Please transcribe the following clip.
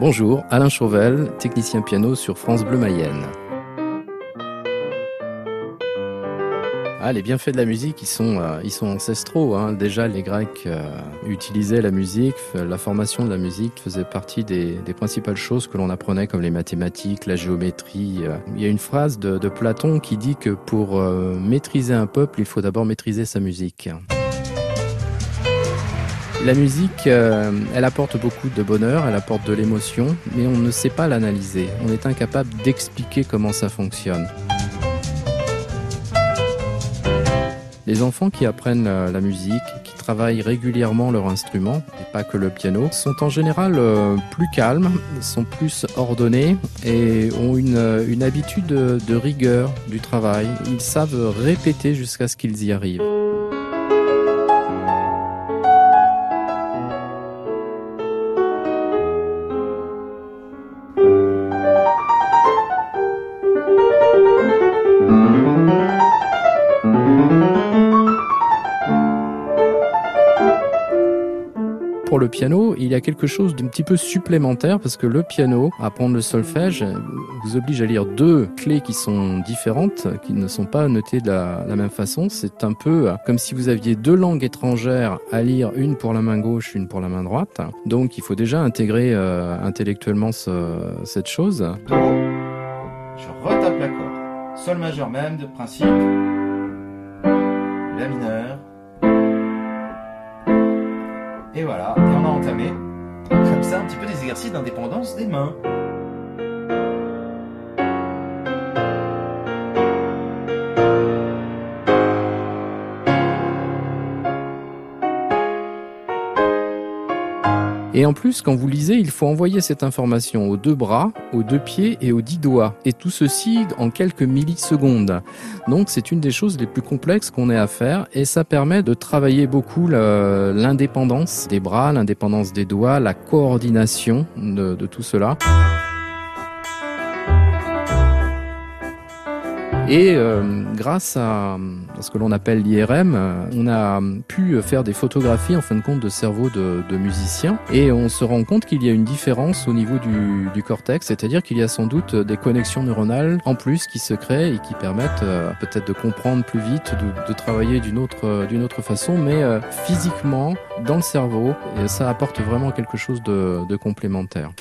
Bonjour, Alain Chauvel, technicien piano sur France Bleu Mayenne. Ah, les bienfaits de la musique, ils sont, euh, ancestraux. Hein. Déjà, les Grecs euh, utilisaient la musique. La formation de la musique faisait partie des, principales choses que l'on apprenait, comme les mathématiques, la géométrie. Euh. Il y a une phrase de Platon qui dit que pour maîtriser un peuple, il faut d'abord maîtriser sa musique. La musique, elle apporte beaucoup de bonheur, elle apporte de l'émotion, mais on ne sait pas l'analyser. On est incapable d'expliquer comment ça fonctionne. Les enfants qui apprennent la, musique, qui travaillent régulièrement leur instrument, et pas que le piano, sont en général euh, plus calmes, sont plus ordonnés et ont une habitude de rigueur du travail. Ils savent répéter jusqu'à ce qu'ils y arrivent. Pour le piano, il y a quelque chose d'un petit peu supplémentaire parce que le piano, apprendre le solfège, vous oblige à lire deux clés qui sont différentes, qui ne sont pas notées de la, même façon. C'est un peu comme si vous aviez deux langues étrangères à lire, une pour la main gauche, une pour la main droite. Donc il faut déjà intégrer euh, intellectuellement cette chose. Je retape l'accord. Sol majeur même de principe. La mineur. Et voilà, et on a entamé comme ça un petit peu des exercices d'indépendance des mains. Et en plus, quand vous lisez, il faut envoyer cette information aux deux bras, aux deux pieds et aux dix doigts. Et tout ceci en quelques millisecondes. Donc c'est une des choses les plus complexes qu'on ait à faire et ça permet de travailler beaucoup l'indépendance des bras, l'indépendance des doigts, la coordination de, tout cela. Et euh, grâce à, ce que l'on appelle l'IRM, on a pu faire des photographies en fin de compte de cerveau de, de musiciens et on se rend compte qu'il y a une différence au niveau du, du cortex, c'est-à-dire qu'il y a sans doute des connexions neuronales en plus qui se créent et qui permettent euh, peut-être de comprendre plus vite, de, de travailler d'une autre, d'une autre façon, mais euh, physiquement dans le cerveau, et ça apporte vraiment quelque chose de, de complémentaire.